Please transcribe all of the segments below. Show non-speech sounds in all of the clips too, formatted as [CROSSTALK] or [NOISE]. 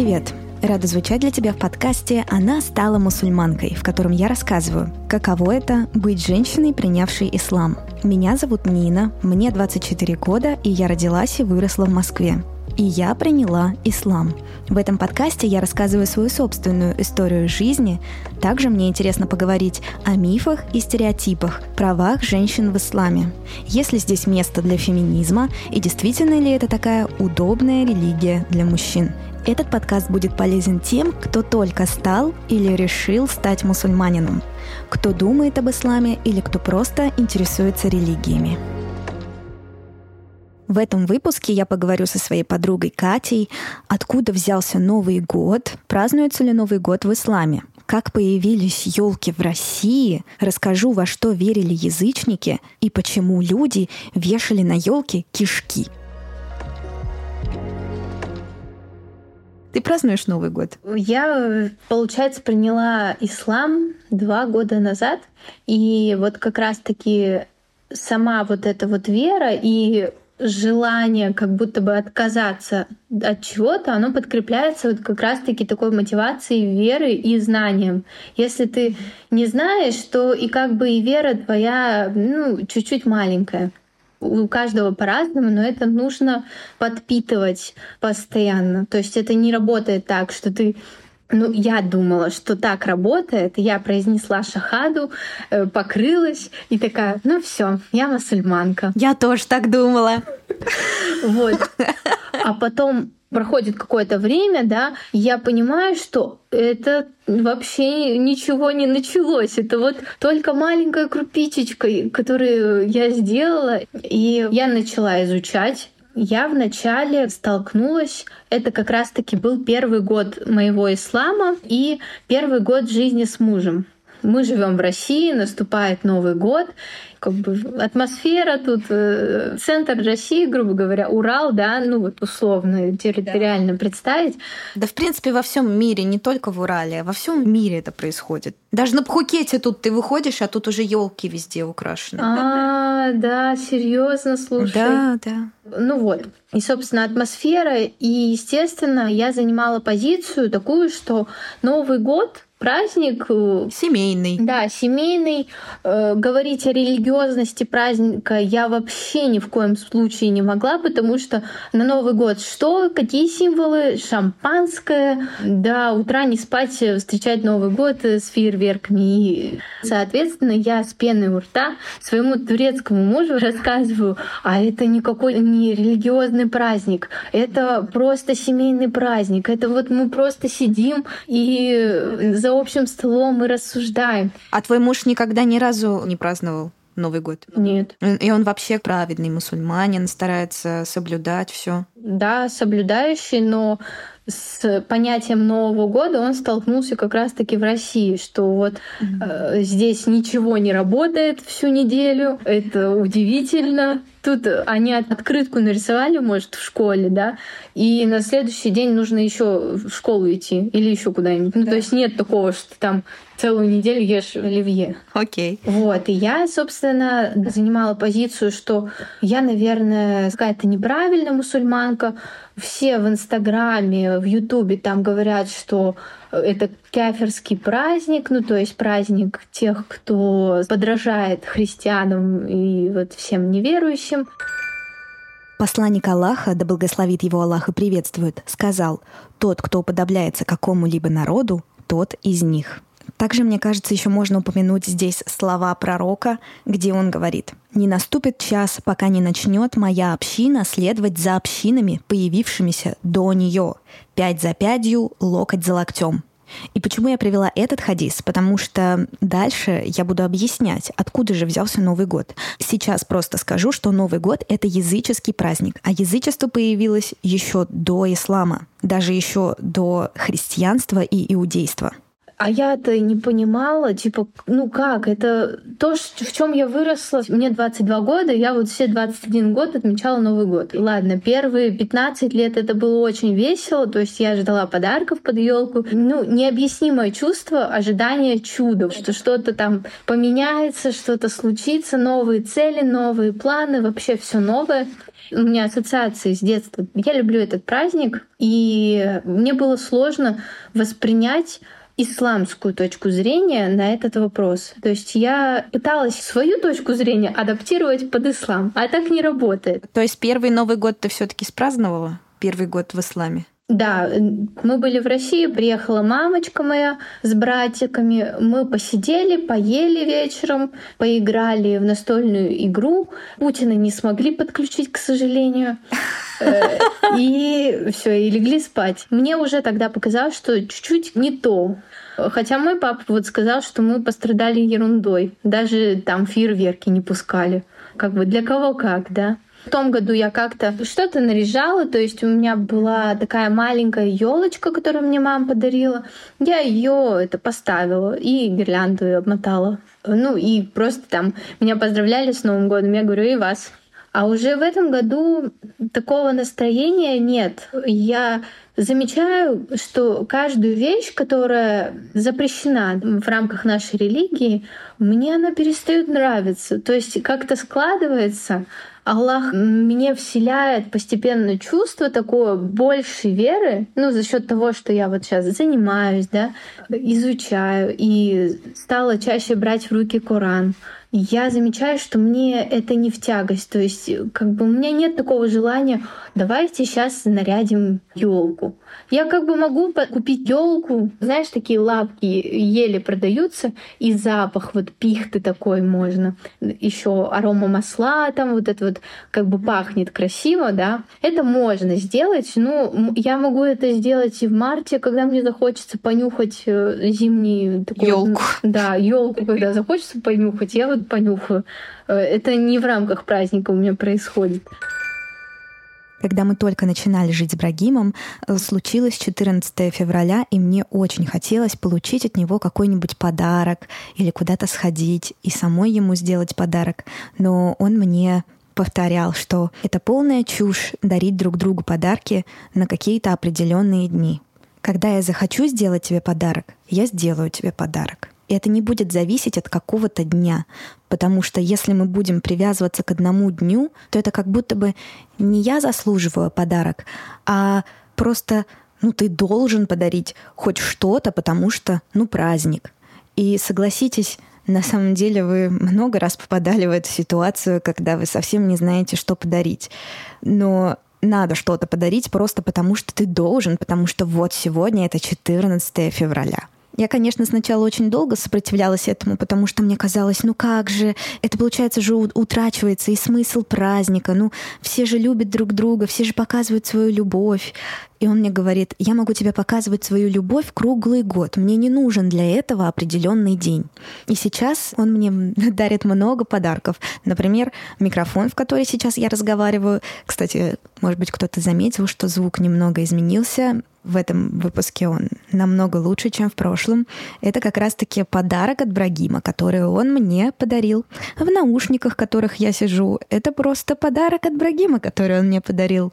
Привет! Рада звучать для тебя в подкасте «Она стала мусульманкой», в котором я рассказываю, каково это быть женщиной, принявшей ислам. Меня зовут Нина, мне 24 года, и я родилась и выросла в Москве. И я приняла ислам. В этом подкасте я рассказываю свою собственную историю жизни. Также мне интересно поговорить о мифах и стереотипах, правах женщин в исламе. Есть ли здесь место для феминизма и действительно ли это такая удобная религия для мужчин? Этот подкаст будет полезен тем, кто только стал или решил стать мусульманином, кто думает об исламе или кто просто интересуется религиями. В этом выпуске я поговорю со своей подругой Катей, откуда взялся Новый год, празднуется ли Новый год в исламе, как появились елки в России, расскажу, во что верили язычники и почему люди вешали на елки кишки – Ты празднуешь Новый год? Я, получается, приняла ислам два года назад. И вот как раз-таки сама вот эта вот вера и желание как будто бы отказаться от чего-то, оно подкрепляется вот как раз-таки такой мотивацией веры и знанием. Если ты не знаешь, то и как бы и вера твоя ну, чуть-чуть маленькая у каждого по-разному, но это нужно подпитывать постоянно. То есть это не работает так, что ты ну, я думала, что так работает. Я произнесла шахаду, э, покрылась и такая, ну все, я мусульманка. Я тоже так думала. Вот. А потом проходит какое-то время, да, я понимаю, что это вообще ничего не началось. Это вот только маленькая крупичечка, которую я сделала, и я начала изучать я вначале столкнулась, это как раз-таки был первый год моего ислама и первый год жизни с мужем. Мы живем в России, наступает Новый год, как бы атмосфера тут, э, центр России, грубо говоря, Урал, да, ну вот условно, территориально да. представить. Да, в принципе, во всем мире, не только в Урале, а во всем мире это происходит. Даже на Пхукете тут ты выходишь, а тут уже елки везде украшены. А, да, серьезно, слушай. Да, да. Ну вот. И, собственно, атмосфера. И, естественно, я занимала позицию такую, что Новый год праздник э, семейный. Да, семейный. Э, говорить о религиозности праздника я вообще ни в коем случае не могла, потому что на Новый год что? Какие символы? Шампанское. Да, утра не спать, встречать Новый год с фейерверками. И, соответственно, я с пеной у рта своему турецкому мужу рассказываю, а это никакой не религиозный праздник, это просто семейный праздник. Это вот мы просто сидим и за за общим столом мы рассуждаем. А твой муж никогда ни разу не праздновал? Новый год? Нет. И он вообще праведный мусульманин, старается соблюдать все. Да, соблюдающий, но с понятием Нового года он столкнулся как раз-таки в России, что вот mm-hmm. э, здесь ничего не работает всю неделю, это удивительно. Тут они открытку нарисовали, может, в школе, да, и на следующий день нужно еще в школу идти или еще куда-нибудь. Ну, то есть нет такого, что там целую неделю ешь оливье. Окей. Okay. Вот. И я, собственно, занимала позицию, что я, наверное, какая-то неправильная мусульманка. Все в Инстаграме, в Ютубе там говорят, что это каферский праздник, ну то есть праздник тех, кто подражает христианам и вот всем неверующим. Посланник Аллаха, да благословит его Аллах и приветствует, сказал, «Тот, кто уподобляется какому-либо народу, тот из них». Также, мне кажется, еще можно упомянуть здесь слова пророка, где он говорит, «Не наступит час, пока не начнет моя община следовать за общинами, появившимися до нее, пять за пятью, локоть за локтем». И почему я привела этот хадис? Потому что дальше я буду объяснять, откуда же взялся Новый год. Сейчас просто скажу, что Новый год — это языческий праздник, а язычество появилось еще до ислама, даже еще до христианства и иудейства. А я-то не понимала, типа, ну как, это то, в чем я выросла. Мне 22 года, я вот все 21 год отмечала Новый год. Ладно, первые 15 лет это было очень весело, то есть я ждала подарков под елку. Ну, необъяснимое чувство ожидания чуда, что что-то там поменяется, что-то случится, новые цели, новые планы, вообще все новое. У меня ассоциации с детства. Я люблю этот праздник, и мне было сложно воспринять исламскую точку зрения на этот вопрос. То есть я пыталась свою точку зрения адаптировать под ислам, а так не работает. То есть первый Новый год ты все таки спраздновала? Первый год в исламе? Да, мы были в России, приехала мамочка моя с братиками. Мы посидели, поели вечером, поиграли в настольную игру. Путина не смогли подключить, к сожалению. Э, и все, и легли спать. Мне уже тогда показалось, что чуть-чуть не то. Хотя мой папа вот сказал, что мы пострадали ерундой. Даже там фейерверки не пускали. Как бы для кого как, да? В том году я как-то что-то наряжала, то есть у меня была такая маленькая елочка, которую мне мама подарила. Я ее это поставила и гирлянду ее обмотала. Ну и просто там меня поздравляли с Новым годом. Я говорю, и вас. А уже в этом году такого настроения нет. Я замечаю, что каждую вещь, которая запрещена в рамках нашей религии, мне она перестает нравиться. То есть как-то складывается, Аллах мне вселяет постепенно чувство такое большей веры, ну, за счет того, что я вот сейчас занимаюсь, да, изучаю и стала чаще брать в руки Коран я замечаю, что мне это не в тягость. То есть, как бы у меня нет такого желания, давайте сейчас нарядим елку. Я как бы могу купить елку, знаешь, такие лапки еле продаются, и запах вот пихты такой можно. Еще арома масла там вот это вот как бы пахнет красиво, да. Это можно сделать. Ну, я могу это сделать и в марте, когда мне захочется понюхать э, зимний такой... Елку. Да, елку, когда захочется понюхать. Я вот понюхаю. Э, это не в рамках праздника у меня происходит. Когда мы только начинали жить с Брагимом, э, случилось 14 февраля, и мне очень хотелось получить от него какой-нибудь подарок или куда-то сходить и самой ему сделать подарок. Но он мне повторял, что это полная чушь дарить друг другу подарки на какие-то определенные дни. Когда я захочу сделать тебе подарок, я сделаю тебе подарок. И это не будет зависеть от какого-то дня. Потому что если мы будем привязываться к одному дню, то это как будто бы не я заслуживаю подарок, а просто ну, ты должен подарить хоть что-то, потому что, ну, праздник. И согласитесь, на самом деле вы много раз попадали в эту ситуацию, когда вы совсем не знаете, что подарить. Но надо что-то подарить просто потому, что ты должен, потому что вот сегодня это 14 февраля. Я, конечно, сначала очень долго сопротивлялась этому, потому что мне казалось, ну как же, это получается же утрачивается и смысл праздника. Ну, все же любят друг друга, все же показывают свою любовь. И он мне говорит, я могу тебе показывать свою любовь круглый год. Мне не нужен для этого определенный день. И сейчас он мне [LAUGHS] дарит много подарков. Например, микрофон, в который сейчас я разговариваю. Кстати, может быть, кто-то заметил, что звук немного изменился в этом выпуске он намного лучше, чем в прошлом. Это как раз-таки подарок от Брагима, который он мне подарил. В наушниках, в которых я сижу, это просто подарок от Брагима, который он мне подарил.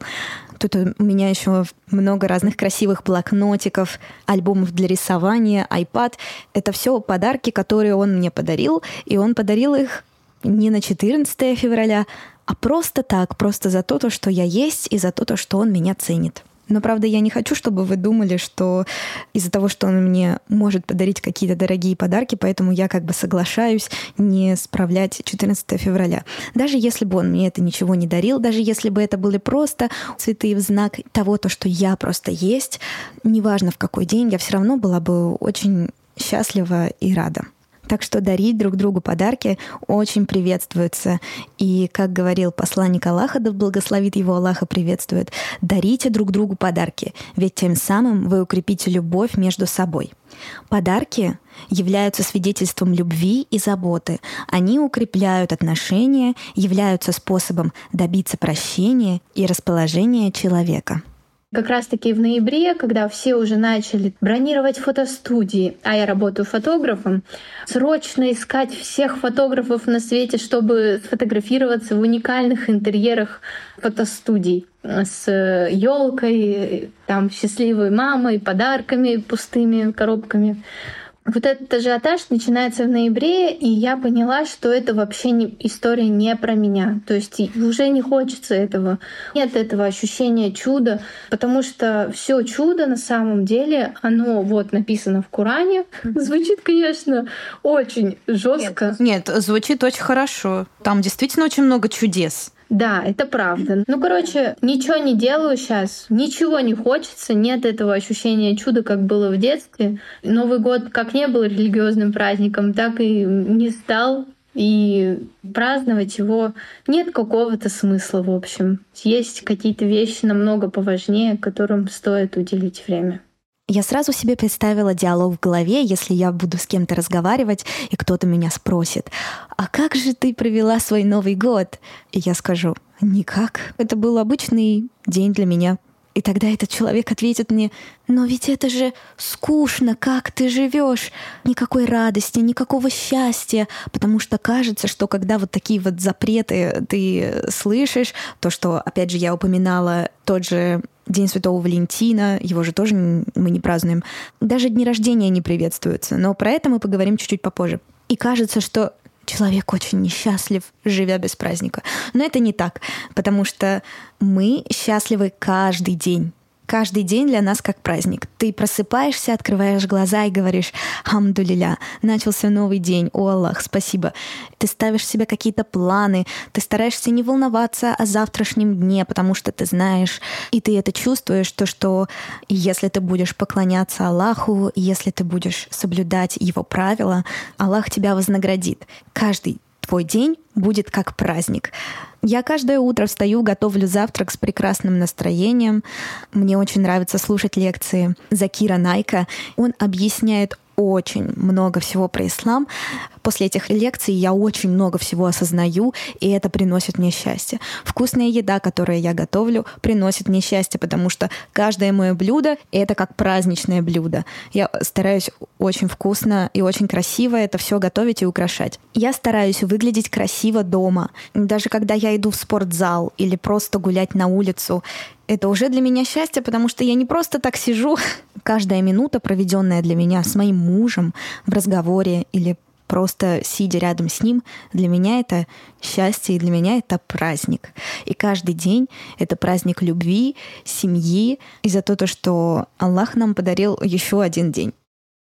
Тут у меня еще много разных красивых блокнотиков, альбомов для рисования, iPad. Это все подарки, которые он мне подарил, и он подарил их не на 14 февраля, а просто так, просто за то, что я есть, и за то, что он меня ценит. Но, правда, я не хочу, чтобы вы думали, что из-за того, что он мне может подарить какие-то дорогие подарки, поэтому я как бы соглашаюсь не справлять 14 февраля. Даже если бы он мне это ничего не дарил, даже если бы это были просто цветы в знак того, то, что я просто есть, неважно в какой день, я все равно была бы очень счастлива и рада. Так что дарить друг другу подарки очень приветствуется. И, как говорил посланник Аллаха, да благословит его Аллаха приветствует, дарите друг другу подарки, ведь тем самым вы укрепите любовь между собой. Подарки являются свидетельством любви и заботы. Они укрепляют отношения, являются способом добиться прощения и расположения человека. Как раз-таки в ноябре, когда все уже начали бронировать фотостудии, а я работаю фотографом, срочно искать всех фотографов на свете, чтобы сфотографироваться в уникальных интерьерах фотостудий. С елкой, там счастливой мамой, подарками, пустыми коробками вот этот ажиотаж начинается в ноябре, и я поняла, что это вообще не, история не про меня. То есть уже не хочется этого. Нет этого ощущения чуда, потому что все чудо на самом деле, оно вот написано в Коране. Звучит, конечно, очень жестко. Нет, нет, звучит очень хорошо. Там действительно очень много чудес. Да, это правда. Ну, короче, ничего не делаю сейчас, ничего не хочется, нет этого ощущения чуда, как было в детстве. Новый год как не был религиозным праздником, так и не стал. И праздновать его нет какого-то смысла, в общем. Есть какие-то вещи намного поважнее, которым стоит уделить время. Я сразу себе представила диалог в голове, если я буду с кем-то разговаривать, и кто-то меня спросит, «А как же ты провела свой Новый год?» И я скажу, «Никак. Это был обычный день для меня. И тогда этот человек ответит мне, но ведь это же скучно, как ты живешь, никакой радости, никакого счастья, потому что кажется, что когда вот такие вот запреты ты слышишь, то, что, опять же, я упоминала тот же День Святого Валентина, его же тоже мы не празднуем. Даже дни рождения не приветствуются, но про это мы поговорим чуть-чуть попозже. И кажется, что человек очень несчастлив, живя без праздника. Но это не так, потому что мы счастливы каждый день. Каждый день для нас как праздник. Ты просыпаешься, открываешь глаза и говоришь «Хамдулиля, начался новый день, о Аллах, спасибо». Ты ставишь себе какие-то планы, ты стараешься не волноваться о завтрашнем дне, потому что ты знаешь, и ты это чувствуешь, то, что если ты будешь поклоняться Аллаху, если ты будешь соблюдать Его правила, Аллах тебя вознаградит. Каждый твой день будет как праздник. Я каждое утро встаю, готовлю завтрак с прекрасным настроением. Мне очень нравится слушать лекции Закира Найка. Он объясняет очень много всего про ислам. После этих лекций я очень много всего осознаю, и это приносит мне счастье. Вкусная еда, которую я готовлю, приносит мне счастье, потому что каждое мое блюдо — это как праздничное блюдо. Я стараюсь очень вкусно и очень красиво это все готовить и украшать. Я стараюсь выглядеть красиво дома. Даже когда я иду в спортзал или просто гулять на улицу, это уже для меня счастье, потому что я не просто так сижу. [LAUGHS] Каждая минута, проведенная для меня с моим мужем в разговоре или просто сидя рядом с ним, для меня это счастье, и для меня это праздник. И каждый день это праздник любви, семьи, и за то, что Аллах нам подарил еще один день.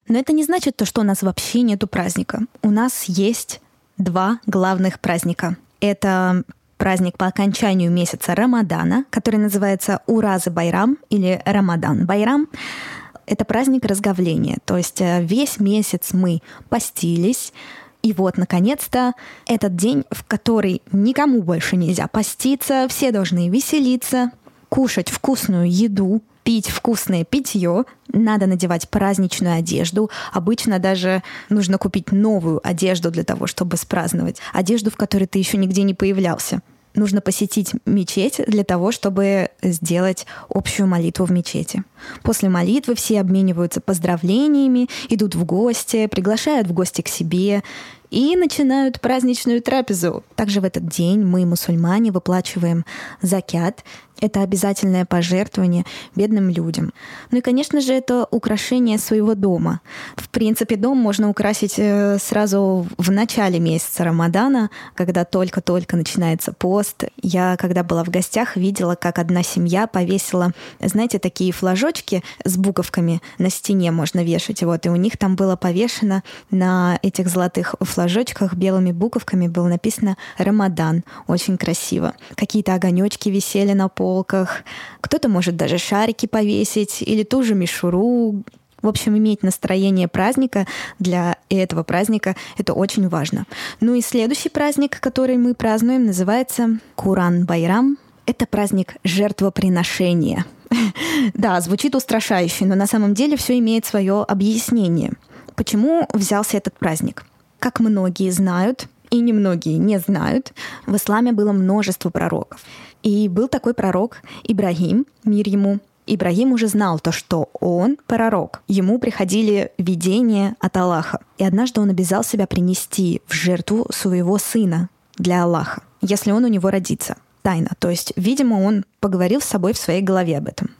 Но это не значит то, что у нас вообще нету праздника. У нас есть два главных праздника. Это праздник по окончанию месяца Рамадана, который называется Уразы Байрам или Рамадан Байрам. Это праздник разговления, то есть э, весь месяц мы постились, и вот, наконец-то, этот день, в который никому больше нельзя поститься, все должны веселиться, кушать вкусную еду, пить вкусное питье, надо надевать праздничную одежду. Обычно даже нужно купить новую одежду для того, чтобы спраздновать. Одежду, в которой ты еще нигде не появлялся нужно посетить мечеть для того, чтобы сделать общую молитву в мечети. После молитвы все обмениваются поздравлениями, идут в гости, приглашают в гости к себе и начинают праздничную трапезу. Также в этот день мы, мусульмане, выплачиваем закят это обязательное пожертвование бедным людям. Ну и, конечно же, это украшение своего дома. В принципе, дом можно украсить э, сразу в начале месяца Рамадана, когда только-только начинается пост. Я, когда была в гостях, видела, как одна семья повесила, знаете, такие флажочки с буковками на стене можно вешать. Вот, и у них там было повешено на этих золотых флажочках белыми буковками было написано «Рамадан». Очень красиво. Какие-то огонечки висели на пол полках. Кто-то может даже шарики повесить или ту же мишуру. В общем, иметь настроение праздника для этого праздника — это очень важно. Ну и следующий праздник, который мы празднуем, называется Куран Байрам. Это праздник жертвоприношения. [LAUGHS] Да, звучит устрашающе, но на самом деле все имеет свое объяснение. Почему взялся этот праздник? Как многие знают, и немногие не знают, в исламе было множество пророков. И был такой пророк Ибрагим, мир ему, Ибрагим уже знал то, что он пророк. Ему приходили видения от Аллаха. И однажды он обязал себя принести в жертву своего сына для Аллаха, если он у него родится. Тайна. То есть, видимо, он поговорил с собой в своей голове об этом.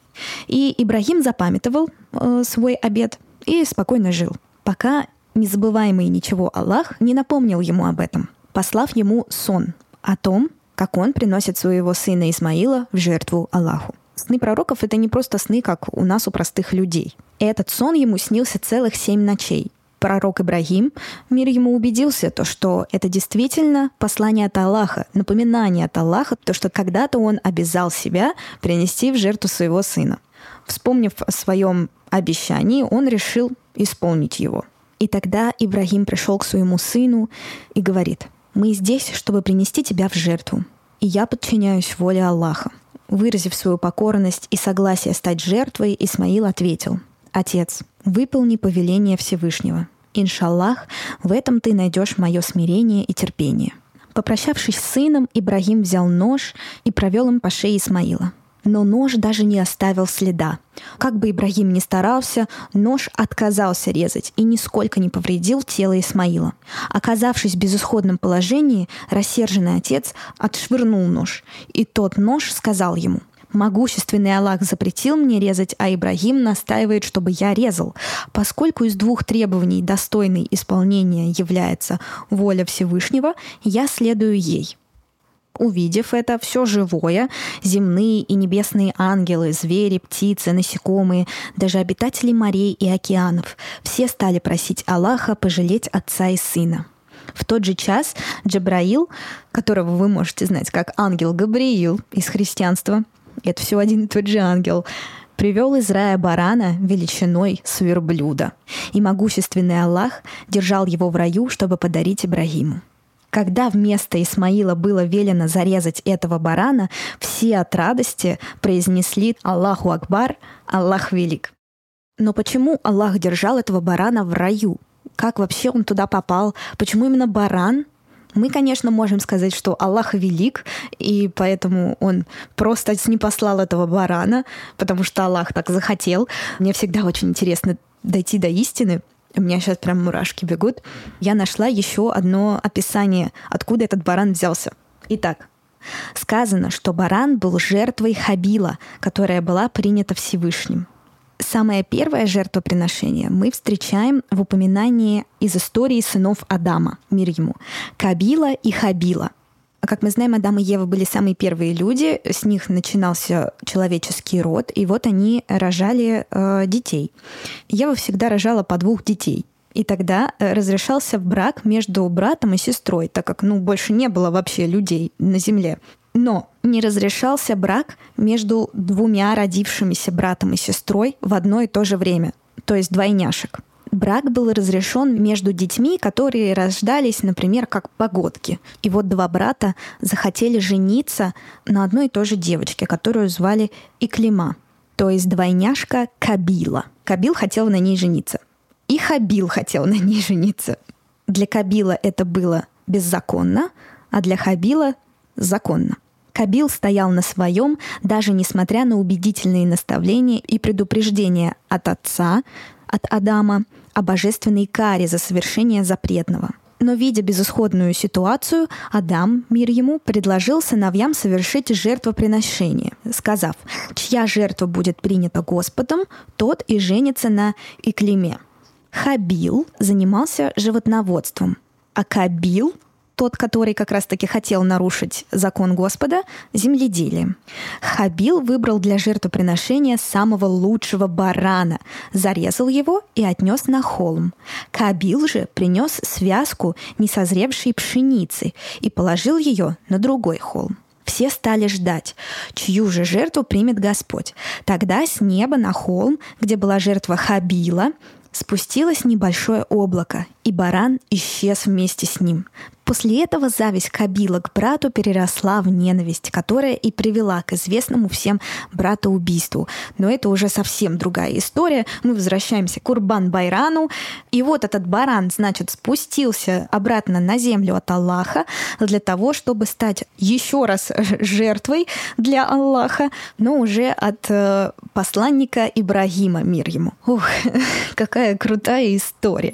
И Ибрагим запамятовал э, свой обед и спокойно жил, пока незабываемый ничего Аллах не напомнил ему об этом, послав ему сон о том, как он приносит своего сына Исмаила в жертву Аллаху. Сны пророков — это не просто сны, как у нас, у простых людей. Этот сон ему снился целых семь ночей. Пророк Ибрагим, мир ему убедился, то, что это действительно послание от Аллаха, напоминание от Аллаха, то, что когда-то он обязал себя принести в жертву своего сына. Вспомнив о своем обещании, он решил исполнить его. И тогда Ибрагим пришел к своему сыну и говорит — мы здесь, чтобы принести тебя в жертву. И я подчиняюсь воле Аллаха. Выразив свою покорность и согласие стать жертвой, Исмаил ответил, «Отец, выполни повеление Всевышнего. Иншаллах, в этом ты найдешь мое смирение и терпение». Попрощавшись с сыном, Ибрагим взял нож и провел им по шее Исмаила но нож даже не оставил следа. Как бы Ибрагим ни старался, нож отказался резать и нисколько не повредил тело Исмаила. Оказавшись в безысходном положении, рассерженный отец отшвырнул нож, и тот нож сказал ему — Могущественный Аллах запретил мне резать, а Ибрагим настаивает, чтобы я резал. Поскольку из двух требований достойной исполнения является воля Всевышнего, я следую ей. Увидев это, все живое, земные и небесные ангелы, звери, птицы, насекомые, даже обитатели морей и океанов, все стали просить Аллаха пожалеть отца и сына. В тот же час Джабраил, которого вы можете знать как ангел Габриил из христианства, это все один и тот же ангел, привел из рая барана величиной с верблюда. И могущественный Аллах держал его в раю, чтобы подарить Ибрагиму. Когда вместо Исмаила было велено зарезать этого барана, все от радости произнесли «Аллаху Акбар, Аллах велик». Но почему Аллах держал этого барана в раю? Как вообще он туда попал? Почему именно баран? Мы, конечно, можем сказать, что Аллах велик, и поэтому он просто не послал этого барана, потому что Аллах так захотел. Мне всегда очень интересно дойти до истины, у меня сейчас прям мурашки бегут. Я нашла еще одно описание, откуда этот баран взялся. Итак, сказано, что баран был жертвой Хабила, которая была принята Всевышним. Самое первое жертвоприношение мы встречаем в упоминании из истории сынов Адама, мир ему, Кабила и Хабила. Как мы знаем, Адам и Ева были самые первые люди, с них начинался человеческий род, и вот они рожали э, детей. Ева всегда рожала по двух детей. И тогда э, разрешался брак между братом и сестрой, так как ну, больше не было вообще людей на земле. Но не разрешался брак между двумя родившимися братом и сестрой в одно и то же время, то есть двойняшек брак был разрешен между детьми, которые рождались, например, как погодки. И вот два брата захотели жениться на одной и той же девочке, которую звали Иклима, то есть двойняшка Кабила. Кабил хотел на ней жениться. И Хабил хотел на ней жениться. Для Кабила это было беззаконно, а для Хабила законно. Кабил стоял на своем, даже несмотря на убедительные наставления и предупреждения от отца, от Адама, о божественной каре за совершение запретного. Но, видя безысходную ситуацию, Адам, мир ему, предложил сыновьям совершить жертвоприношение, сказав, «Чья жертва будет принята Господом, тот и женится на Иклиме». Хабил занимался животноводством, а Кабил тот, который как раз-таки хотел нарушить закон Господа, земледелие. Хабил выбрал для жертвоприношения самого лучшего барана, зарезал его и отнес на холм. Кабил же принес связку несозревшей пшеницы и положил ее на другой холм все стали ждать, чью же жертву примет Господь. Тогда с неба на холм, где была жертва Хабила, спустилось небольшое облако, и баран исчез вместе с ним. После этого зависть Кабила к брату переросла в ненависть, которая и привела к известному всем братоубийству. Но это уже совсем другая история. Мы возвращаемся к Курбан-Байрану. И вот этот баран, значит, спустился обратно на землю от Аллаха для того, чтобы стать еще раз жертвой для Аллаха, но уже от э, посланника Ибрагима, мир ему. Ух, [LAUGHS] какая крутая история.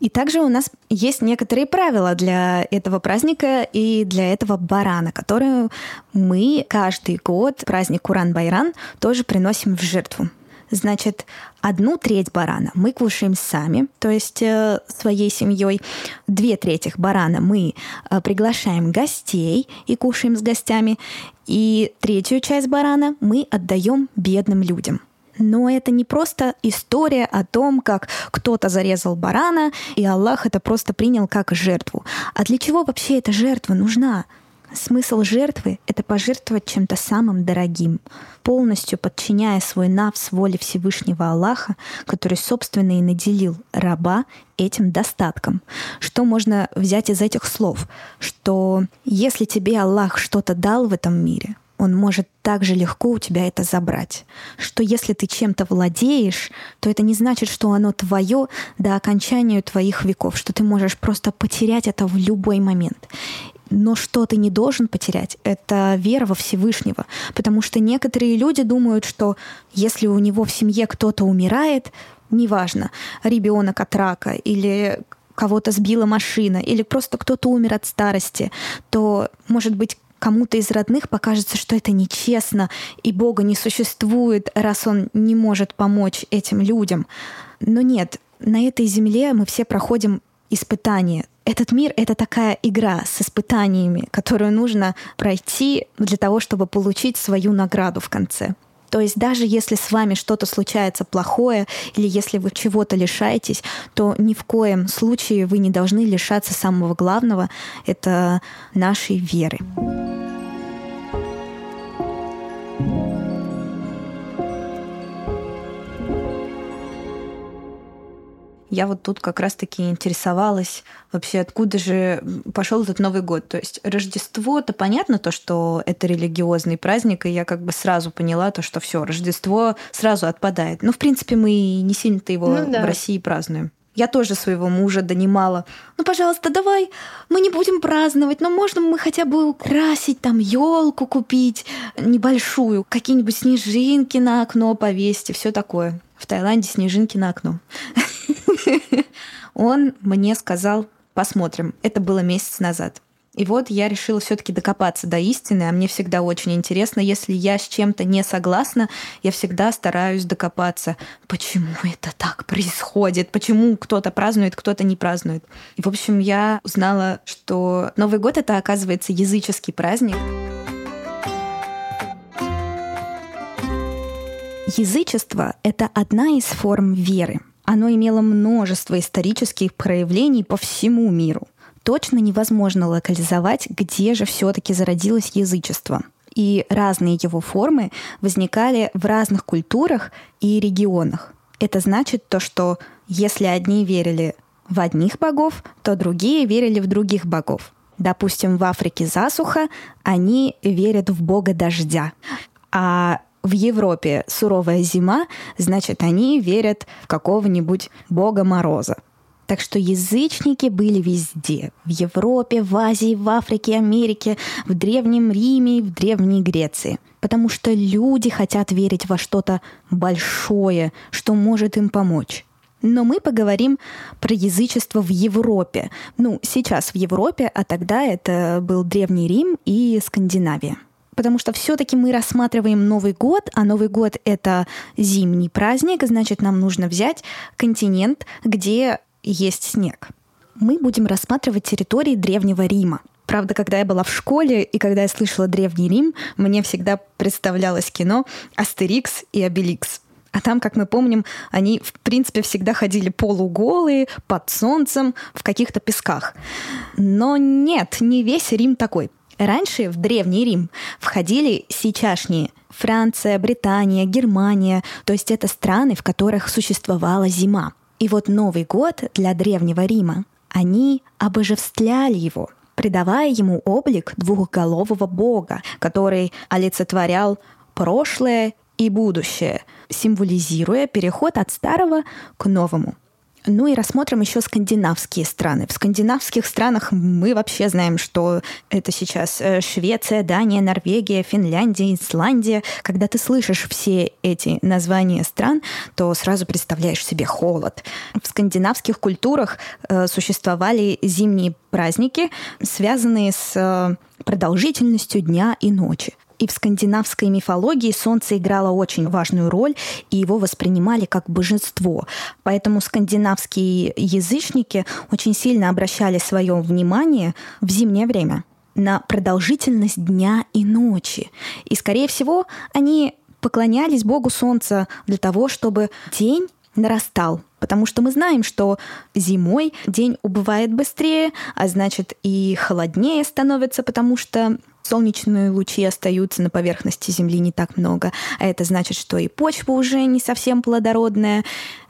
И также у нас есть некоторые правила для этого праздника и для этого барана, которые мы каждый год, праздник Куран-Байран, тоже приносим в жертву. Значит, одну треть барана мы кушаем сами, то есть э, своей семьей. Две трети барана мы э, приглашаем гостей и кушаем с гостями. И третью часть барана мы отдаем бедным людям. Но это не просто история о том, как кто-то зарезал барана, и Аллах это просто принял как жертву. А для чего вообще эта жертва нужна? Смысл жертвы — это пожертвовать чем-то самым дорогим, полностью подчиняя свой навс воле Всевышнего Аллаха, который, собственно, и наделил раба этим достатком. Что можно взять из этих слов? Что если тебе Аллах что-то дал в этом мире, он может так же легко у тебя это забрать. Что если ты чем-то владеешь, то это не значит, что оно твое до окончания твоих веков, что ты можешь просто потерять это в любой момент. Но что ты не должен потерять, это вера во Всевышнего. Потому что некоторые люди думают, что если у него в семье кто-то умирает, неважно, ребенок от рака или кого-то сбила машина или просто кто-то умер от старости, то, может быть, кому-то из родных покажется, что это нечестно, и Бога не существует, раз Он не может помочь этим людям. Но нет, на этой земле мы все проходим испытания. Этот мир — это такая игра с испытаниями, которую нужно пройти для того, чтобы получить свою награду в конце. То есть даже если с вами что-то случается плохое или если вы чего-то лишаетесь, то ни в коем случае вы не должны лишаться самого главного — это нашей веры. Я вот тут как раз-таки интересовалась вообще, откуда же пошел этот Новый год. То есть Рождество, это понятно то, что это религиозный праздник, и я как бы сразу поняла то, что все, Рождество сразу отпадает. Но, в принципе, мы не сильно-то его ну, да. в России празднуем. Я тоже своего мужа донимала. Ну, пожалуйста, давай, мы не будем праздновать, но можно мы хотя бы украсить, там, елку купить небольшую, какие-нибудь снежинки на окно повесить, все такое. В Таиланде снежинки на окно. [LAUGHS] Он мне сказал, посмотрим. Это было месяц назад. И вот я решила все-таки докопаться до истины, а мне всегда очень интересно, если я с чем-то не согласна, я всегда стараюсь докопаться, почему это так происходит, почему кто-то празднует, кто-то не празднует. И, в общем, я узнала, что Новый год это, оказывается, языческий праздник. Язычество — это одна из форм веры — оно имело множество исторических проявлений по всему миру. Точно невозможно локализовать, где же все-таки зародилось язычество. И разные его формы возникали в разных культурах и регионах. Это значит то, что если одни верили в одних богов, то другие верили в других богов. Допустим, в Африке засуха, они верят в бога дождя. А в Европе суровая зима, значит, они верят в какого-нибудь бога мороза. Так что язычники были везде. В Европе, в Азии, в Африке, Америке, в Древнем Риме в Древней Греции. Потому что люди хотят верить во что-то большое, что может им помочь. Но мы поговорим про язычество в Европе. Ну, сейчас в Европе, а тогда это был Древний Рим и Скандинавия потому что все-таки мы рассматриваем Новый год, а Новый год это зимний праздник, значит, нам нужно взять континент, где есть снег. Мы будем рассматривать территории Древнего Рима. Правда, когда я была в школе и когда я слышала Древний Рим, мне всегда представлялось кино «Астерикс» и «Обеликс». А там, как мы помним, они, в принципе, всегда ходили полуголые, под солнцем, в каких-то песках. Но нет, не весь Рим такой. Раньше в Древний Рим входили сейчасшние Франция, Британия, Германия, то есть это страны, в которых существовала зима. И вот Новый год для Древнего Рима, они обожествляли его. придавая ему облик двухголового бога, который олицетворял прошлое и будущее, символизируя переход от старого к новому. Ну и рассмотрим еще скандинавские страны. В скандинавских странах мы вообще знаем, что это сейчас э, Швеция, Дания, Норвегия, Финляндия, Исландия. Когда ты слышишь все эти названия стран, то сразу представляешь себе холод. В скандинавских культурах э, существовали зимние праздники, связанные с э, продолжительностью дня и ночи. И в скандинавской мифологии солнце играло очень важную роль, и его воспринимали как божество. Поэтому скандинавские язычники очень сильно обращали свое внимание в зимнее время на продолжительность дня и ночи. И, скорее всего, они поклонялись Богу Солнца для того, чтобы день нарастал, потому что мы знаем, что зимой день убывает быстрее, а значит и холоднее становится, потому что солнечные лучи остаются на поверхности Земли не так много. А это значит, что и почва уже не совсем плодородная,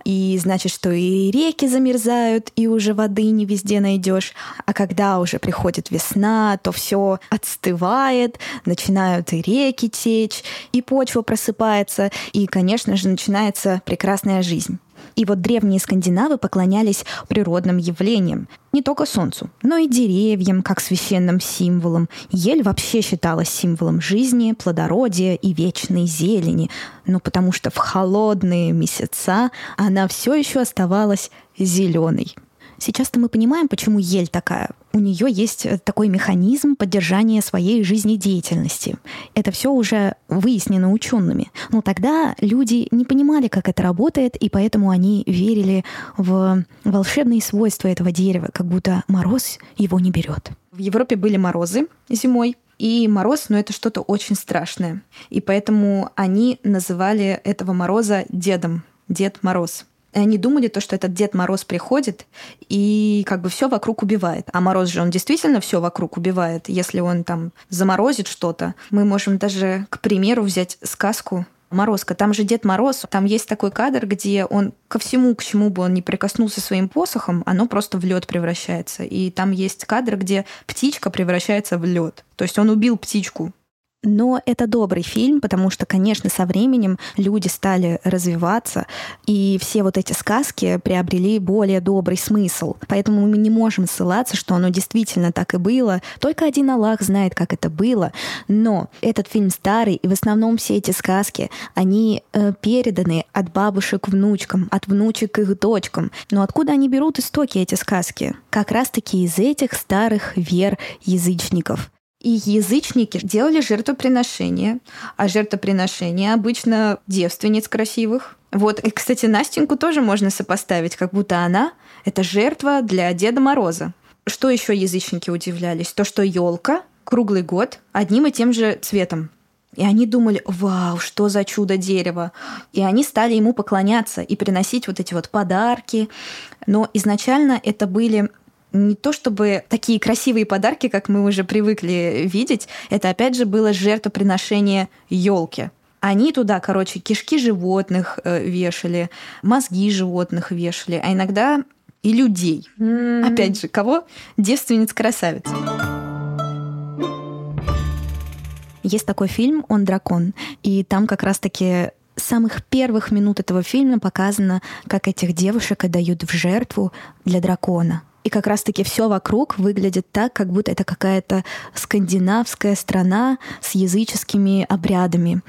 и значит, что и реки замерзают, и уже воды не везде найдешь. А когда уже приходит весна, то все отстывает, начинают и реки течь, и почва просыпается, и, конечно же, начинается прекрасная жизнь. И вот древние скандинавы поклонялись природным явлениям, не только солнцу, но и деревьям, как священным символом. Ель вообще считалась символом жизни, плодородия и вечной зелени, ну потому что в холодные месяца она все еще оставалась зеленой. Сейчас-то мы понимаем, почему ель такая. У нее есть э, такой механизм поддержания своей жизнедеятельности. Это все уже выяснено учеными. Но тогда люди не понимали, как это работает, и поэтому они верили в волшебные свойства этого дерева, как будто мороз его не берет. В Европе были морозы зимой, и мороз, ну, это что-то очень страшное. И поэтому они называли этого мороза дедом, Дед Мороз. Они думали то, что этот Дед Мороз приходит и как бы все вокруг убивает. А Мороз же, он действительно все вокруг убивает. Если он там заморозит что-то, мы можем даже, к примеру, взять сказку Морозко. Там же Дед Мороз, там есть такой кадр, где он ко всему, к чему бы он не прикоснулся своим посохом, оно просто в лед превращается. И там есть кадр, где птичка превращается в лед. То есть он убил птичку, но это добрый фильм, потому что, конечно, со временем люди стали развиваться, и все вот эти сказки приобрели более добрый смысл. Поэтому мы не можем ссылаться, что оно действительно так и было. Только один Аллах знает, как это было. Но этот фильм старый, и в основном все эти сказки, они э, переданы от бабушек внучкам, от внучек их дочкам. Но откуда они берут истоки эти сказки? Как раз-таки из этих старых вер язычников. И язычники делали жертвоприношения, а жертвоприношения обычно девственниц красивых. Вот, и, кстати, Настеньку тоже можно сопоставить, как будто она — это жертва для Деда Мороза. Что еще язычники удивлялись? То, что елка круглый год одним и тем же цветом. И они думали, вау, что за чудо дерево. И они стали ему поклоняться и приносить вот эти вот подарки. Но изначально это были не то чтобы такие красивые подарки, как мы уже привыкли видеть, это опять же было жертвоприношение елки. Они туда, короче, кишки животных э, вешали, мозги животных вешали, а иногда и людей. Mm. Опять же, кого? Девственниц-красавиц. Есть такой фильм «Он дракон», и там как раз-таки с самых первых минут этого фильма показано, как этих девушек отдают в жертву для дракона. И как раз-таки все вокруг выглядит так, как будто это какая-то скандинавская страна с языческими обрядами.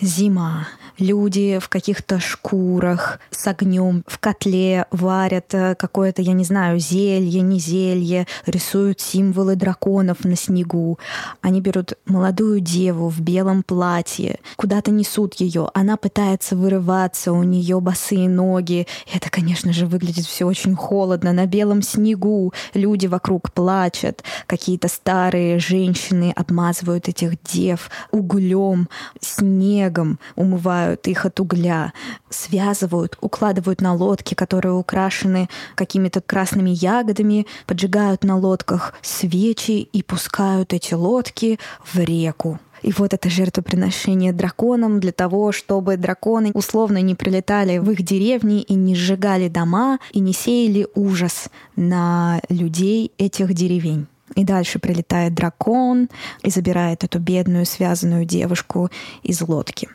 Зима, люди в каких-то шкурах с огнем в котле варят э, какое-то, я не знаю, зелье, не зелье, рисуют символы драконов на снегу. Они берут молодую деву в белом платье, куда-то несут ее, она пытается вырываться, у нее босые ноги. Это, конечно же, выглядит все очень холодно на белом снегу. Люди вокруг плачут, какие-то старые женщины обмазывают этих дев углем, снегом, умывают отделяют их от угля, связывают, укладывают на лодки, которые украшены какими-то красными ягодами, поджигают на лодках свечи и пускают эти лодки в реку. И вот это жертвоприношение драконам для того, чтобы драконы условно не прилетали в их деревни и не сжигали дома и не сеяли ужас на людей этих деревень. И дальше прилетает дракон и забирает эту бедную связанную девушку из лодки.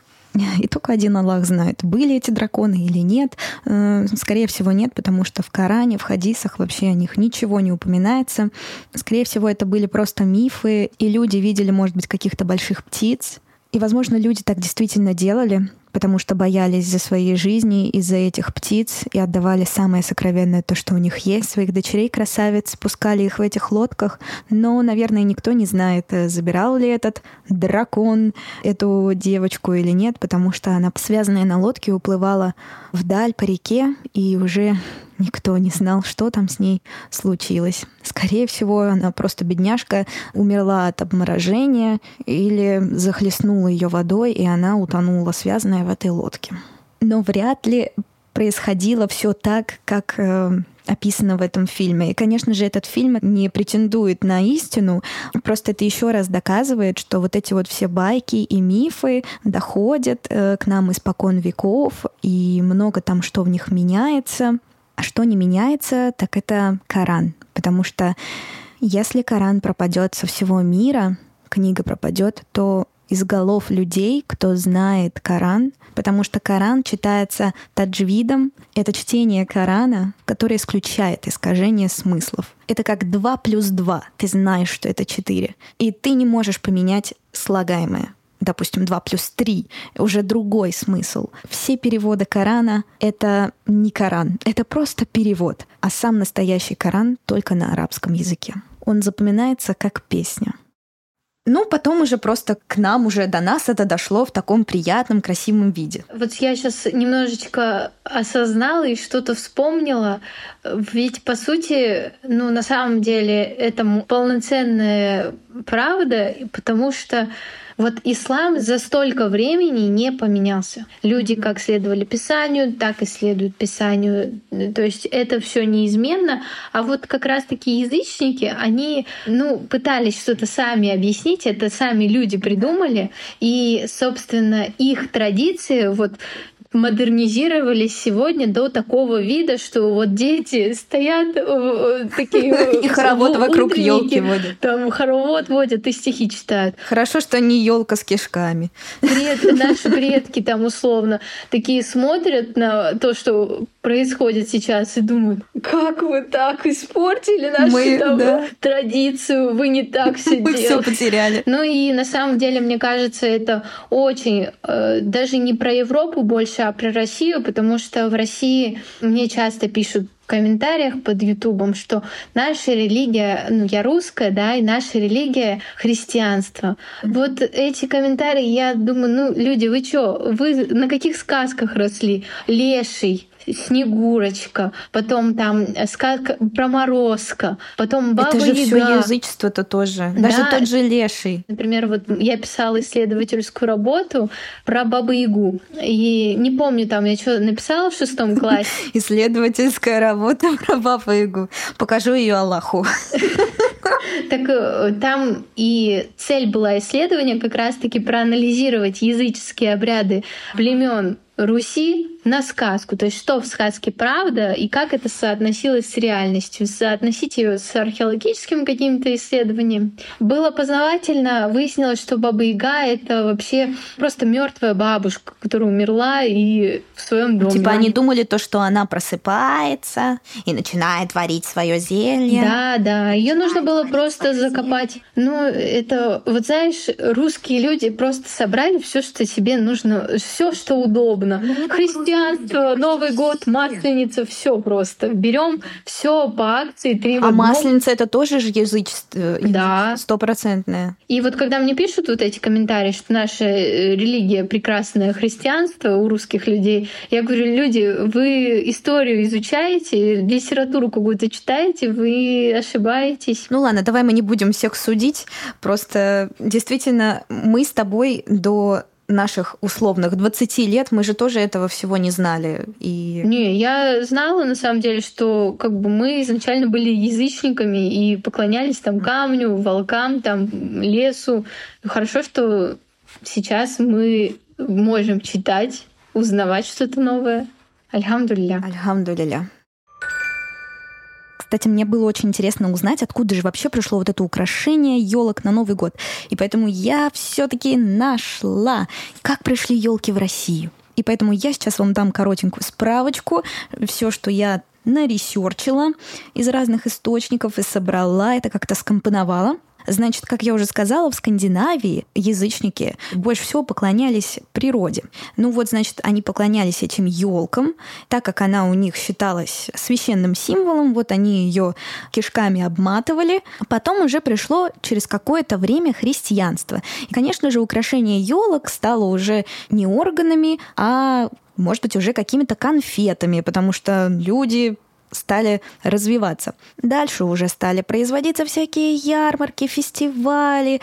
И только один Аллах знает, были эти драконы или нет. Э, скорее всего, нет, потому что в Коране, в хадисах вообще о них ничего не упоминается. Скорее всего, это были просто мифы, и люди видели, может быть, каких-то больших птиц. И, возможно, люди так действительно делали, потому что боялись за свои жизни из-за этих птиц и отдавали самое сокровенное то, что у них есть, своих дочерей красавиц, пускали их в этих лодках. Но, наверное, никто не знает, э, забирал ли этот дракон эту девочку или нет, потому что она, связанная на лодке, уплывала вдаль по реке, и уже никто не знал, что там с ней случилось. Скорее всего, она просто бедняжка умерла от обморожения или захлестнула ее водой, и она утонула, связанная в этой лодке. Но вряд ли происходило все так, как э, описано в этом фильме. И, конечно же, этот фильм не претендует на истину, просто это еще раз доказывает, что вот эти вот все байки и мифы доходят э, к нам испокон веков, и много там что в них меняется. А что не меняется, так это Коран. Потому что если Коран пропадет со всего мира, книга пропадет, то из голов людей, кто знает Коран, потому что Коран читается таджвидом. Это чтение Корана, которое исключает искажение смыслов. Это как 2 плюс 2. Ты знаешь, что это 4. И ты не можешь поменять слагаемое допустим, 2 плюс 3, уже другой смысл. Все переводы Корана — это не Коран, это просто перевод, а сам настоящий Коран только на арабском языке. Он запоминается как песня. Ну, потом уже просто к нам, уже до нас это дошло в таком приятном, красивом виде. Вот я сейчас немножечко осознала и что-то вспомнила. Ведь, по сути, ну, на самом деле, это полноценная правда, потому что вот ислам за столько времени не поменялся. Люди как следовали Писанию, так и следуют Писанию. То есть это все неизменно. А вот как раз-таки язычники, они ну, пытались что-то сами объяснить, это сами люди придумали. И, собственно, их традиции, вот модернизировались сегодня до такого вида, что вот дети стоят э, такие [LAUGHS] и хоровод вокруг елки водят. Там хоровод водят и стихи читают. Хорошо, что не елка с кишками. Наши предки там условно такие смотрят на то, что происходит сейчас и думают, как вы так испортили нашу Мы, там, да. традицию, вы не так все [LAUGHS] Мы все потеряли. Ну и на самом деле, мне кажется, это очень э, даже не про Европу больше, а про Россию, потому что в России мне часто пишут в комментариях под Ютубом, что наша религия, ну я русская, да, и наша религия христианство. Вот эти комментарии, я думаю, ну люди, вы чё, вы на каких сказках росли? Леший, Снегурочка, потом там сказка про Морозко, потом Баба Это же Яга. все язычество-то тоже. Даже да. тот же Леший. Например, вот я писала исследовательскую работу про Бабу Ягу. И не помню, там я что написала в шестом [LAUGHS] классе. Исследовательская работа [LAUGHS] про Бабу Ягу. Покажу ее Аллаху. [LAUGHS] Так э, там и цель была исследования как раз-таки проанализировать языческие обряды племен Руси на сказку. То есть что в сказке правда и как это соотносилось с реальностью, соотносить ее с археологическим каким-то исследованием. Было познавательно, выяснилось, что Баба Яга — это вообще просто мертвая бабушка, которая умерла и в своем доме. Типа они думали то, что она просыпается и начинает варить свое зелье. Да, да. Ее нужно было просто закопать. Ну, это, вот знаешь, русские люди просто собрали все, что себе нужно, все, что удобно. Христиане христианство, Новый год, Масленица, все просто. Берем все по акции. Три а Масленица это тоже же язычество. Да. Стопроцентное. И вот когда мне пишут вот эти комментарии, что наша э, религия прекрасное христианство у русских людей, я говорю, люди, вы историю изучаете, литературу какую-то читаете, вы ошибаетесь. Ну ладно, давай мы не будем всех судить. Просто действительно мы с тобой до наших условных 20 лет мы же тоже этого всего не знали. И... Не, я знала на самом деле, что как бы мы изначально были язычниками и поклонялись там камню, волкам, там лесу. Хорошо, что сейчас мы можем читать, узнавать что-то новое. Альхамдулилля. Альхамдулилля. Кстати, мне было очень интересно узнать, откуда же вообще пришло вот это украшение елок на Новый год. И поэтому я все-таки нашла, как пришли елки в Россию. И поэтому я сейчас вам дам коротенькую справочку. Все, что я наресерчила из разных источников и собрала, это как-то скомпоновала. Значит, как я уже сказала, в Скандинавии язычники больше всего поклонялись природе. Ну вот, значит, они поклонялись этим елкам, так как она у них считалась священным символом, вот они ее кишками обматывали. Потом уже пришло через какое-то время христианство. И, конечно же, украшение елок стало уже не органами, а может быть, уже какими-то конфетами, потому что люди стали развиваться. Дальше уже стали производиться всякие ярмарки, фестивали,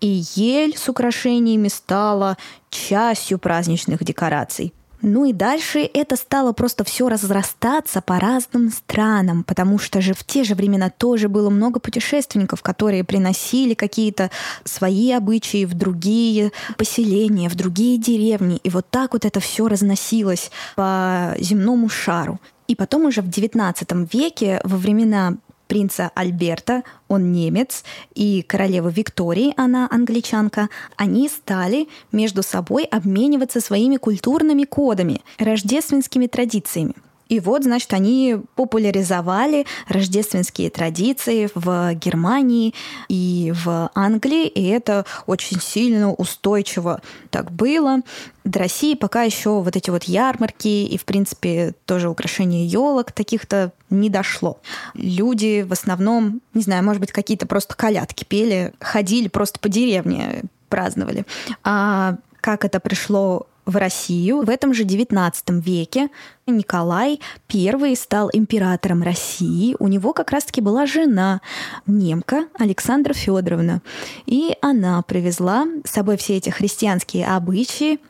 и ель с украшениями стала частью праздничных декораций. Ну и дальше это стало просто все разрастаться по разным странам, потому что же в те же времена тоже было много путешественников, которые приносили какие-то свои обычаи в другие поселения, в другие деревни. И вот так вот это все разносилось по земному шару. И потом уже в XIX веке, во времена принца Альберта, он немец, и королевы Виктории, она англичанка, они стали между собой обмениваться своими культурными кодами, рождественскими традициями. И вот, значит, они популяризовали рождественские традиции в Германии и в Англии, и это очень сильно устойчиво так было. До России пока еще вот эти вот ярмарки и, в принципе, тоже украшения елок таких-то не дошло. Люди в основном, не знаю, может быть, какие-то просто колядки пели, ходили просто по деревне, праздновали. А как это пришло в Россию в этом же XIX веке Николай I стал императором России. У него как раз-таки была жена, немка Александра Федоровна. И она привезла с собой все эти христианские обычаи,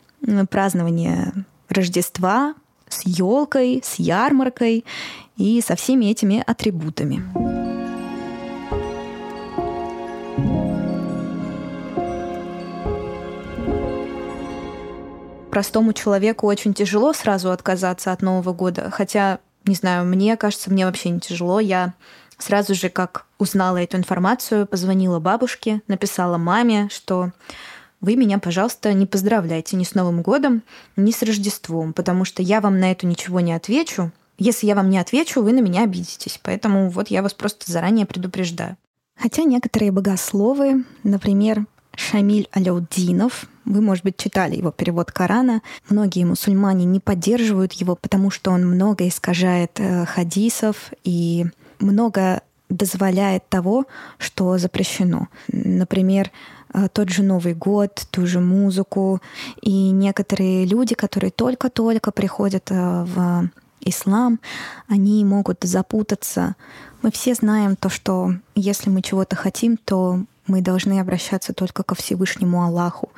празднование Рождества с елкой, с ярмаркой и со всеми этими атрибутами. Простому человеку очень тяжело сразу отказаться от Нового года. Хотя, не знаю, мне кажется, мне вообще не тяжело. Я сразу же, как узнала эту информацию, позвонила бабушке, написала маме, что вы меня, пожалуйста, не поздравляйте ни с Новым годом, ни с Рождеством, потому что я вам на это ничего не отвечу. Если я вам не отвечу, вы на меня обидитесь. Поэтому вот я вас просто заранее предупреждаю. Хотя некоторые богословы, например, Шамиль Аляуддинов. Вы, может быть, читали его перевод Корана. Многие мусульмане не поддерживают его, потому что он много искажает э, хадисов и много дозволяет того, что запрещено. Например, э, тот же Новый год, ту же музыку. И некоторые люди, которые только-только приходят э, в ислам, они могут запутаться. Мы все знаем то, что если мы чего-то хотим, то мы должны обращаться только ко Всевышнему Аллаху.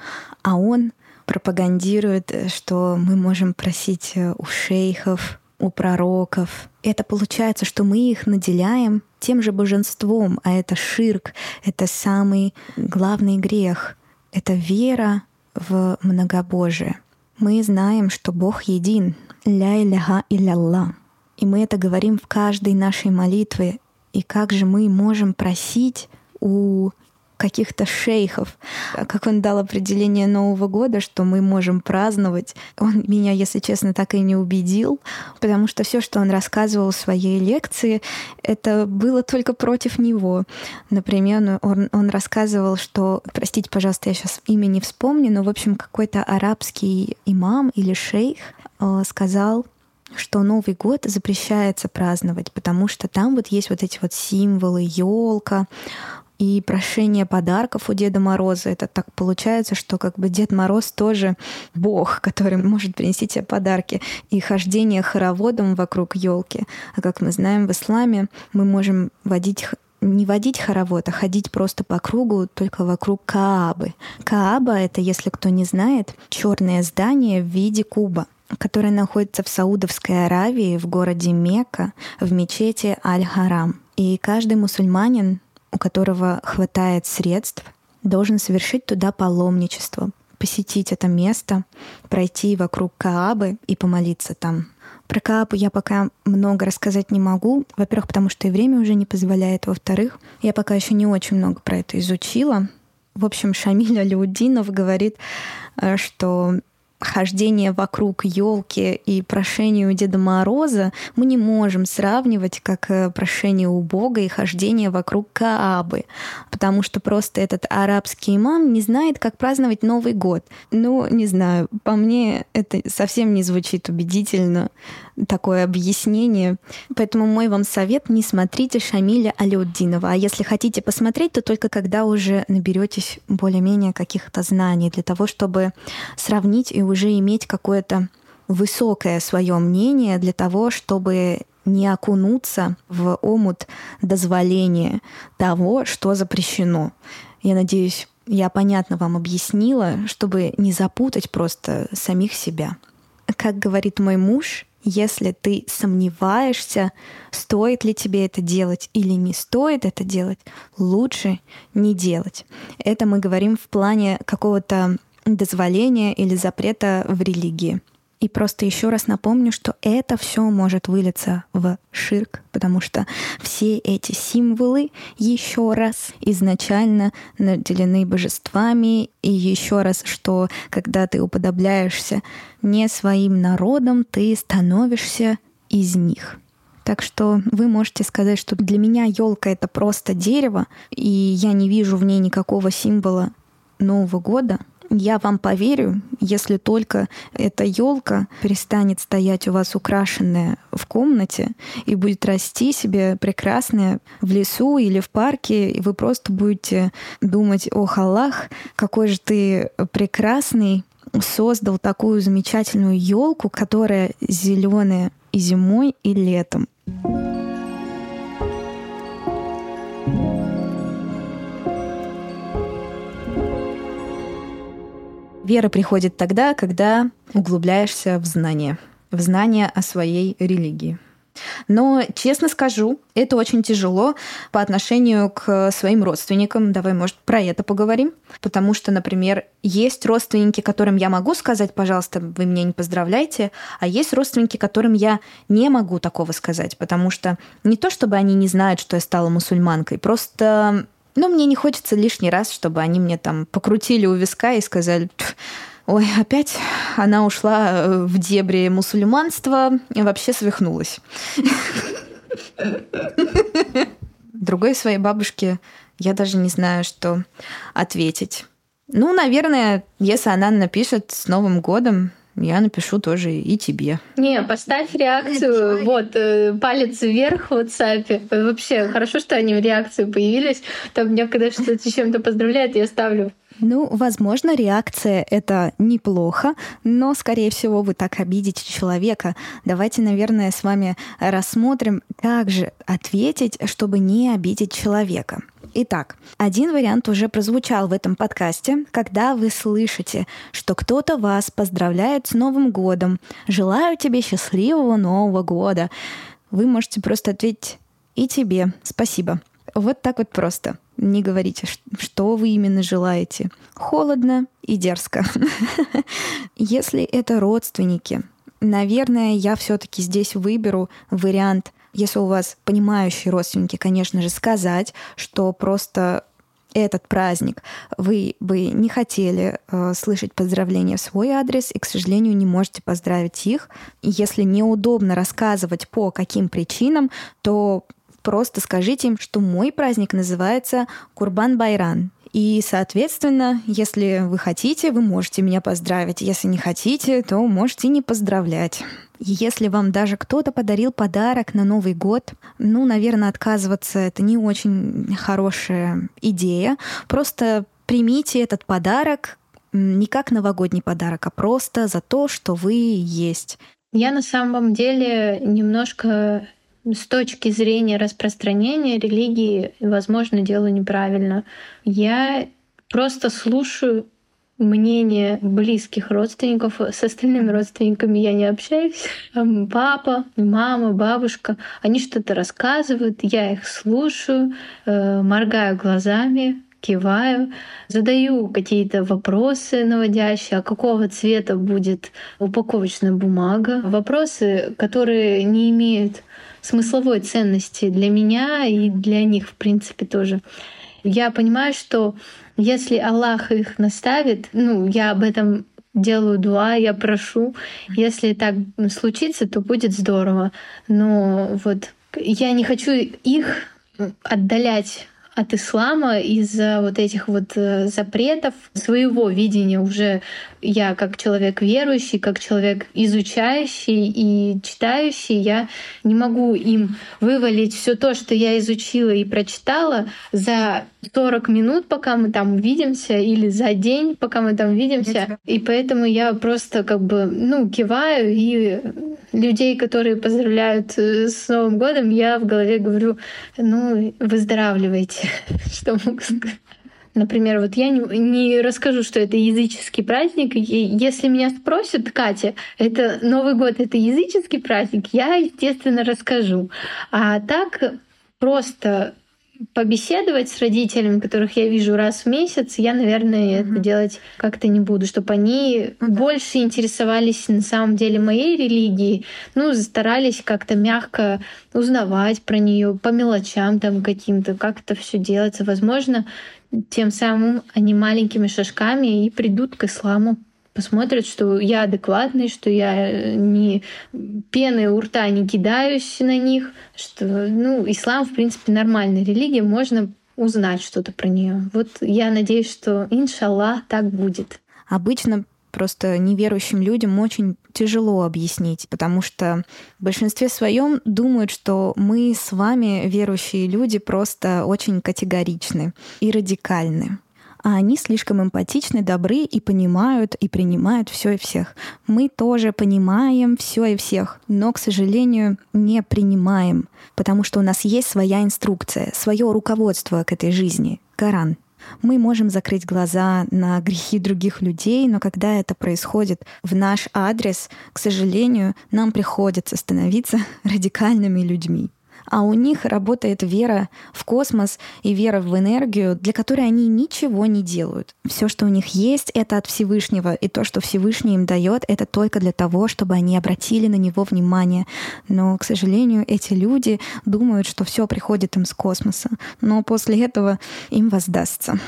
А Он пропагандирует, э, что мы можем просить э, у шейхов, у пророков. Это получается, что мы их наделяем тем же божеством, а это ширк, это самый главный грех. Это вера в многобожие. Мы знаем, что Бог един, ля иляха иляллах. И мы это говорим в каждой нашей молитве. И как же мы можем просить у каких-то шейхов. Как он дал определение Нового года, что мы можем праздновать. Он меня, если честно, так и не убедил, потому что все, что он рассказывал в своей лекции, это было только против него. Например, он, он рассказывал, что, простите, пожалуйста, я сейчас имя не вспомню, но, в общем, какой-то арабский имам или шейх э, сказал, что Новый год запрещается праздновать, потому что там вот есть вот эти вот символы, елка, и прошение подарков у Деда Мороза. Это так получается, что как бы Дед Мороз тоже бог, который может принести тебе подарки. И хождение хороводом вокруг елки. А как мы знаем, в исламе мы можем водить не водить хоровод, а ходить просто по кругу, только вокруг Каабы. Кааба — это, если кто не знает, черное здание в виде куба которое находится в Саудовской Аравии, в городе Мекка, в мечети Аль-Харам. И каждый мусульманин у которого хватает средств, должен совершить туда паломничество, посетить это место, пройти вокруг Каабы и помолиться там. Про Каапу я пока много рассказать не могу. Во-первых, потому что и время уже не позволяет. Во-вторых, я пока еще не очень много про это изучила. В общем, Шамиль Алиудинов говорит, э, что хождение вокруг елки и прошение у Деда Мороза мы не можем сравнивать как э, прошение у Бога и хождение вокруг Каабы, потому что просто этот арабский имам не знает, как праздновать Новый год. Ну, не знаю, по мне это совсем не звучит убедительно, такое объяснение. Поэтому мой вам совет — не смотрите Шамиля Алиуддинова. А если хотите посмотреть, то только когда уже наберетесь более-менее каких-то знаний для того, чтобы сравнить и уже иметь какое-то высокое свое мнение для того, чтобы не окунуться в омут дозволения того, что запрещено. Я надеюсь, я понятно вам объяснила, чтобы не запутать просто самих себя. Как говорит мой муж, если ты сомневаешься, стоит ли тебе это делать или не стоит это делать, лучше не делать. Это мы говорим в плане какого-то дозволения или запрета в религии. И просто еще раз напомню, что это все может вылиться в ширк, потому что все эти символы еще раз изначально наделены божествами, и еще раз, что когда ты уподобляешься не своим народом, ты становишься из них. Так что вы можете сказать, что для меня елка это просто дерево, и я не вижу в ней никакого символа Нового года, я вам поверю, если только эта елка перестанет стоять у вас украшенная в комнате и будет расти себе прекрасная в лесу или в парке, и вы просто будете думать, ох, Аллах, какой же ты прекрасный, создал такую замечательную елку, которая зеленая и зимой, и летом. Вера приходит тогда, когда углубляешься в знание, в знание о своей религии. Но, честно скажу, это очень тяжело по отношению к своим родственникам. Давай, может, про это поговорим. Потому что, например, есть родственники, которым я могу сказать, пожалуйста, вы меня не поздравляйте, а есть родственники, которым я не могу такого сказать, потому что не то, чтобы они не знают, что я стала мусульманкой, просто но мне не хочется лишний раз, чтобы они мне там покрутили у виска и сказали, ой, опять она ушла э, в дебри мусульманства и вообще свихнулась. Другой своей бабушке я даже не знаю, что ответить. Ну, наверное, если она напишет с Новым годом, я напишу тоже и тебе. Не, поставь реакцию. Вот, э, палец вверх в WhatsApp. Вообще, хорошо, что они в реакции появились. Там меня когда что-то чем-то поздравляют, я ставлю ну, возможно, реакция — это неплохо, но, скорее всего, вы так обидите человека. Давайте, наверное, с вами рассмотрим, как же ответить, чтобы не обидеть человека. Итак, один вариант уже прозвучал в этом подкасте, когда вы слышите, что кто-то вас поздравляет с Новым годом, желаю тебе счастливого Нового года. Вы можете просто ответить и тебе спасибо. Вот так вот просто. Не говорите, что вы именно желаете. Холодно и дерзко. [LAUGHS] Если это родственники, наверное, я все-таки здесь выберу вариант если у вас понимающие родственники, конечно же, сказать, что просто этот праздник вы бы не хотели э, слышать поздравления в свой адрес и, к сожалению, не можете поздравить их. Если неудобно рассказывать по каким причинам, то просто скажите им, что мой праздник называется Курбан Байран. И, соответственно, если вы хотите, вы можете меня поздравить. Если не хотите, то можете не поздравлять. Если вам даже кто-то подарил подарок на Новый год, ну, наверное, отказываться это не очень хорошая идея. Просто примите этот подарок не как новогодний подарок, а просто за то, что вы есть. Я на самом деле немножко с точки зрения распространения религии, возможно, делаю неправильно. Я просто слушаю мнение близких родственников. С остальными родственниками я не общаюсь. Папа, мама, бабушка, они что-то рассказывают, я их слушаю, э, моргаю глазами, киваю, задаю какие-то вопросы наводящие, а какого цвета будет упаковочная бумага. Вопросы, которые не имеют смысловой ценности для меня и для них, в принципе, тоже. Я понимаю, что если Аллах их наставит, ну, я об этом делаю дуа, я прошу. Если так случится, то будет здорово. Но вот я не хочу их отдалять от ислама из-за вот этих вот э, запретов. Своего видения уже я как человек верующий, как человек изучающий и читающий, я не могу им вывалить все то, что я изучила и прочитала за 40 минут, пока мы там увидимся, или за день, пока мы там увидимся. И поэтому я просто как бы, ну, киваю, и людей, которые поздравляют э, с Новым годом, я в голове говорю, ну, выздоравливайте, [LAUGHS] что могу сказать. Например, вот я не, не расскажу, что это языческий праздник. И если меня спросят, Катя, это Новый год, это языческий праздник, я, естественно, расскажу. А так просто побеседовать с родителями, которых я вижу раз в месяц, я, наверное, mm-hmm. это делать как-то не буду, чтобы они mm-hmm. больше интересовались на самом деле моей религией, ну, старались как-то мягко узнавать про нее по мелочам там каким-то, как это все делается. Возможно, тем самым они маленькими шажками и придут к исламу посмотрят, что я адекватный, что я не пены у рта не кидаюсь на них, что ну, ислам, в принципе, нормальная религия, можно узнать что-то про нее. Вот я надеюсь, что, иншаллах, так будет. Обычно просто неверующим людям очень тяжело объяснить, потому что в большинстве своем думают, что мы с вами, верующие люди, просто очень категоричны и радикальны а они слишком эмпатичны, добры и понимают и принимают все и всех. Мы тоже понимаем все и всех, но, к сожалению, не принимаем, потому что у нас есть своя инструкция, свое руководство к этой жизни, Коран. Мы можем закрыть глаза на грехи других людей, но когда это происходит в наш адрес, к сожалению, нам приходится становиться [LAUGHS] радикальными людьми а у них работает вера в космос и вера в энергию, для которой они ничего не делают. Все, что у них есть, это от Всевышнего, и то, что Всевышний им дает, это только для того, чтобы они обратили на него внимание. Но, к сожалению, эти люди думают, что все приходит им с космоса, но после этого им воздастся.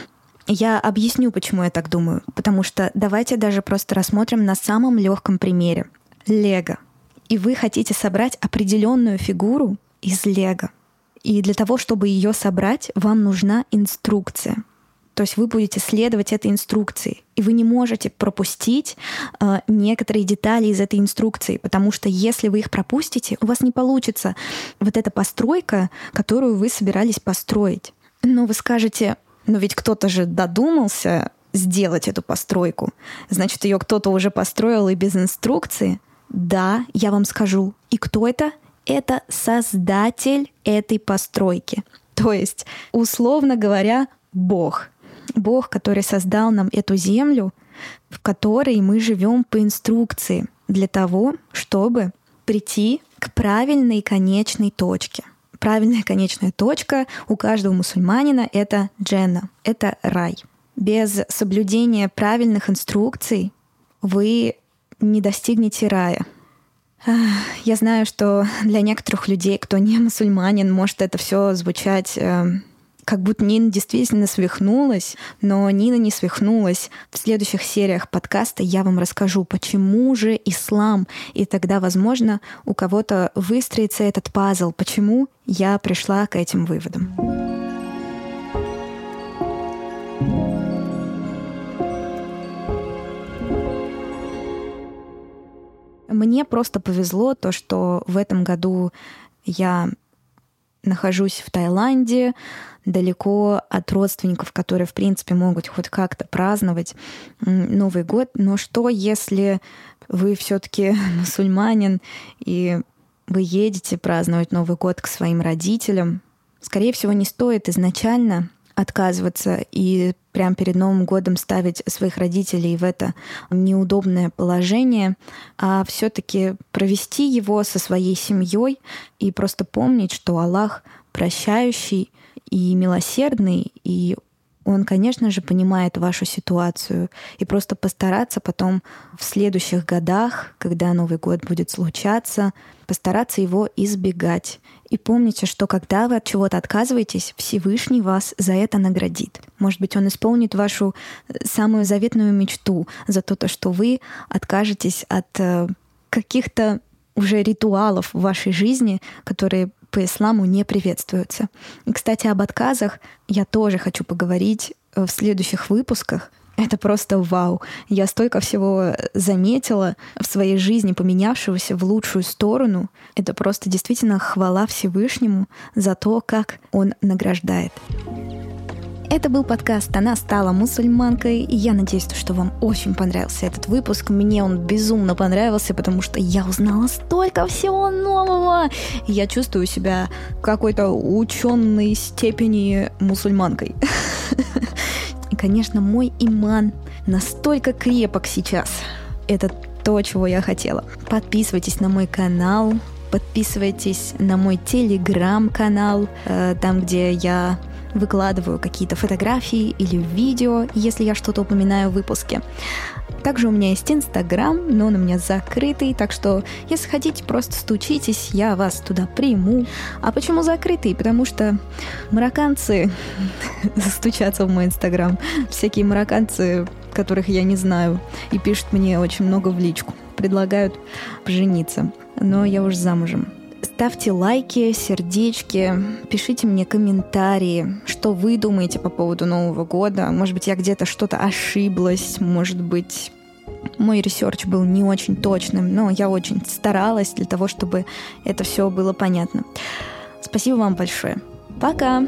Я объясню, почему я так думаю. Потому что давайте даже просто рассмотрим на самом легком примере. Лего. И вы хотите собрать определенную фигуру, из лего. И для того, чтобы ее собрать, вам нужна инструкция. То есть вы будете следовать этой инструкции. И вы не можете пропустить э, некоторые детали из этой инструкции, потому что если вы их пропустите, у вас не получится вот эта постройка, которую вы собирались построить. Но вы скажете, но ведь кто-то же додумался сделать эту постройку. Значит, ее кто-то уже построил и без инструкции. Да, я вам скажу. И кто это? Это создатель этой постройки. То есть, условно говоря, Бог. Бог, который создал нам эту землю, в которой мы живем по инструкции для того, чтобы прийти к правильной конечной точке. Правильная конечная точка у каждого мусульманина — это дженна, это рай. Без соблюдения правильных инструкций вы не достигнете рая. Я знаю, что для некоторых людей, кто не мусульманин, может это все звучать э, как будто Нина действительно свихнулась, но Нина не свихнулась. В следующих сериях подкаста я вам расскажу, почему же ислам, и тогда, возможно, у кого-то выстроится этот пазл, почему я пришла к этим выводам. Мне просто повезло то, что в этом году я нахожусь в Таиланде, далеко от родственников, которые, в принципе, могут хоть как-то праздновать Новый год. Но что, если вы все-таки [LAUGHS] мусульманин и вы едете праздновать Новый год к своим родителям? Скорее всего, не стоит изначально отказываться и прямо перед Новым годом ставить своих родителей в это неудобное положение, а все-таки провести его со своей семьей и просто помнить, что Аллах прощающий и милосердный, и Он, конечно же, понимает вашу ситуацию. И просто постараться потом в следующих годах, когда Новый год будет случаться, постараться его избегать. И помните, что когда вы от чего-то отказываетесь, Всевышний вас за это наградит. Может быть, он исполнит вашу э, самую заветную мечту за то, что вы откажетесь от э, каких-то уже ритуалов в вашей жизни, которые по исламу не приветствуются. И, кстати, об отказах я тоже хочу поговорить э, в следующих выпусках. Это просто вау. Я столько всего заметила в своей жизни, поменявшегося в лучшую сторону. Это просто действительно хвала Всевышнему за то, как Он награждает. Это был подкаст «Она стала мусульманкой», я надеюсь, что вам очень понравился этот выпуск. Мне он безумно понравился, потому что я узнала столько всего нового. Я чувствую себя какой-то ученой степени мусульманкой. [LAUGHS] И, конечно, мой иман настолько крепок сейчас. Это то, чего я хотела. Подписывайтесь на мой канал, подписывайтесь на мой телеграм-канал, э, там, где я выкладываю какие-то фотографии или видео, если я что-то упоминаю в выпуске. Также у меня есть Инстаграм, но он у меня закрытый, так что если хотите, просто стучитесь, я вас туда приму. А почему закрытый? Потому что марокканцы [LAUGHS] застучатся в мой Инстаграм. Всякие марокканцы, которых я не знаю, и пишут мне очень много в личку. Предлагают пожениться. Но я уже замужем. Ставьте лайки, сердечки, пишите мне комментарии, что вы думаете по поводу Нового года. Может быть, я где-то что-то ошиблась, может быть, мой research был не очень точным, но я очень старалась для того, чтобы это все было понятно. Спасибо вам большое. Пока!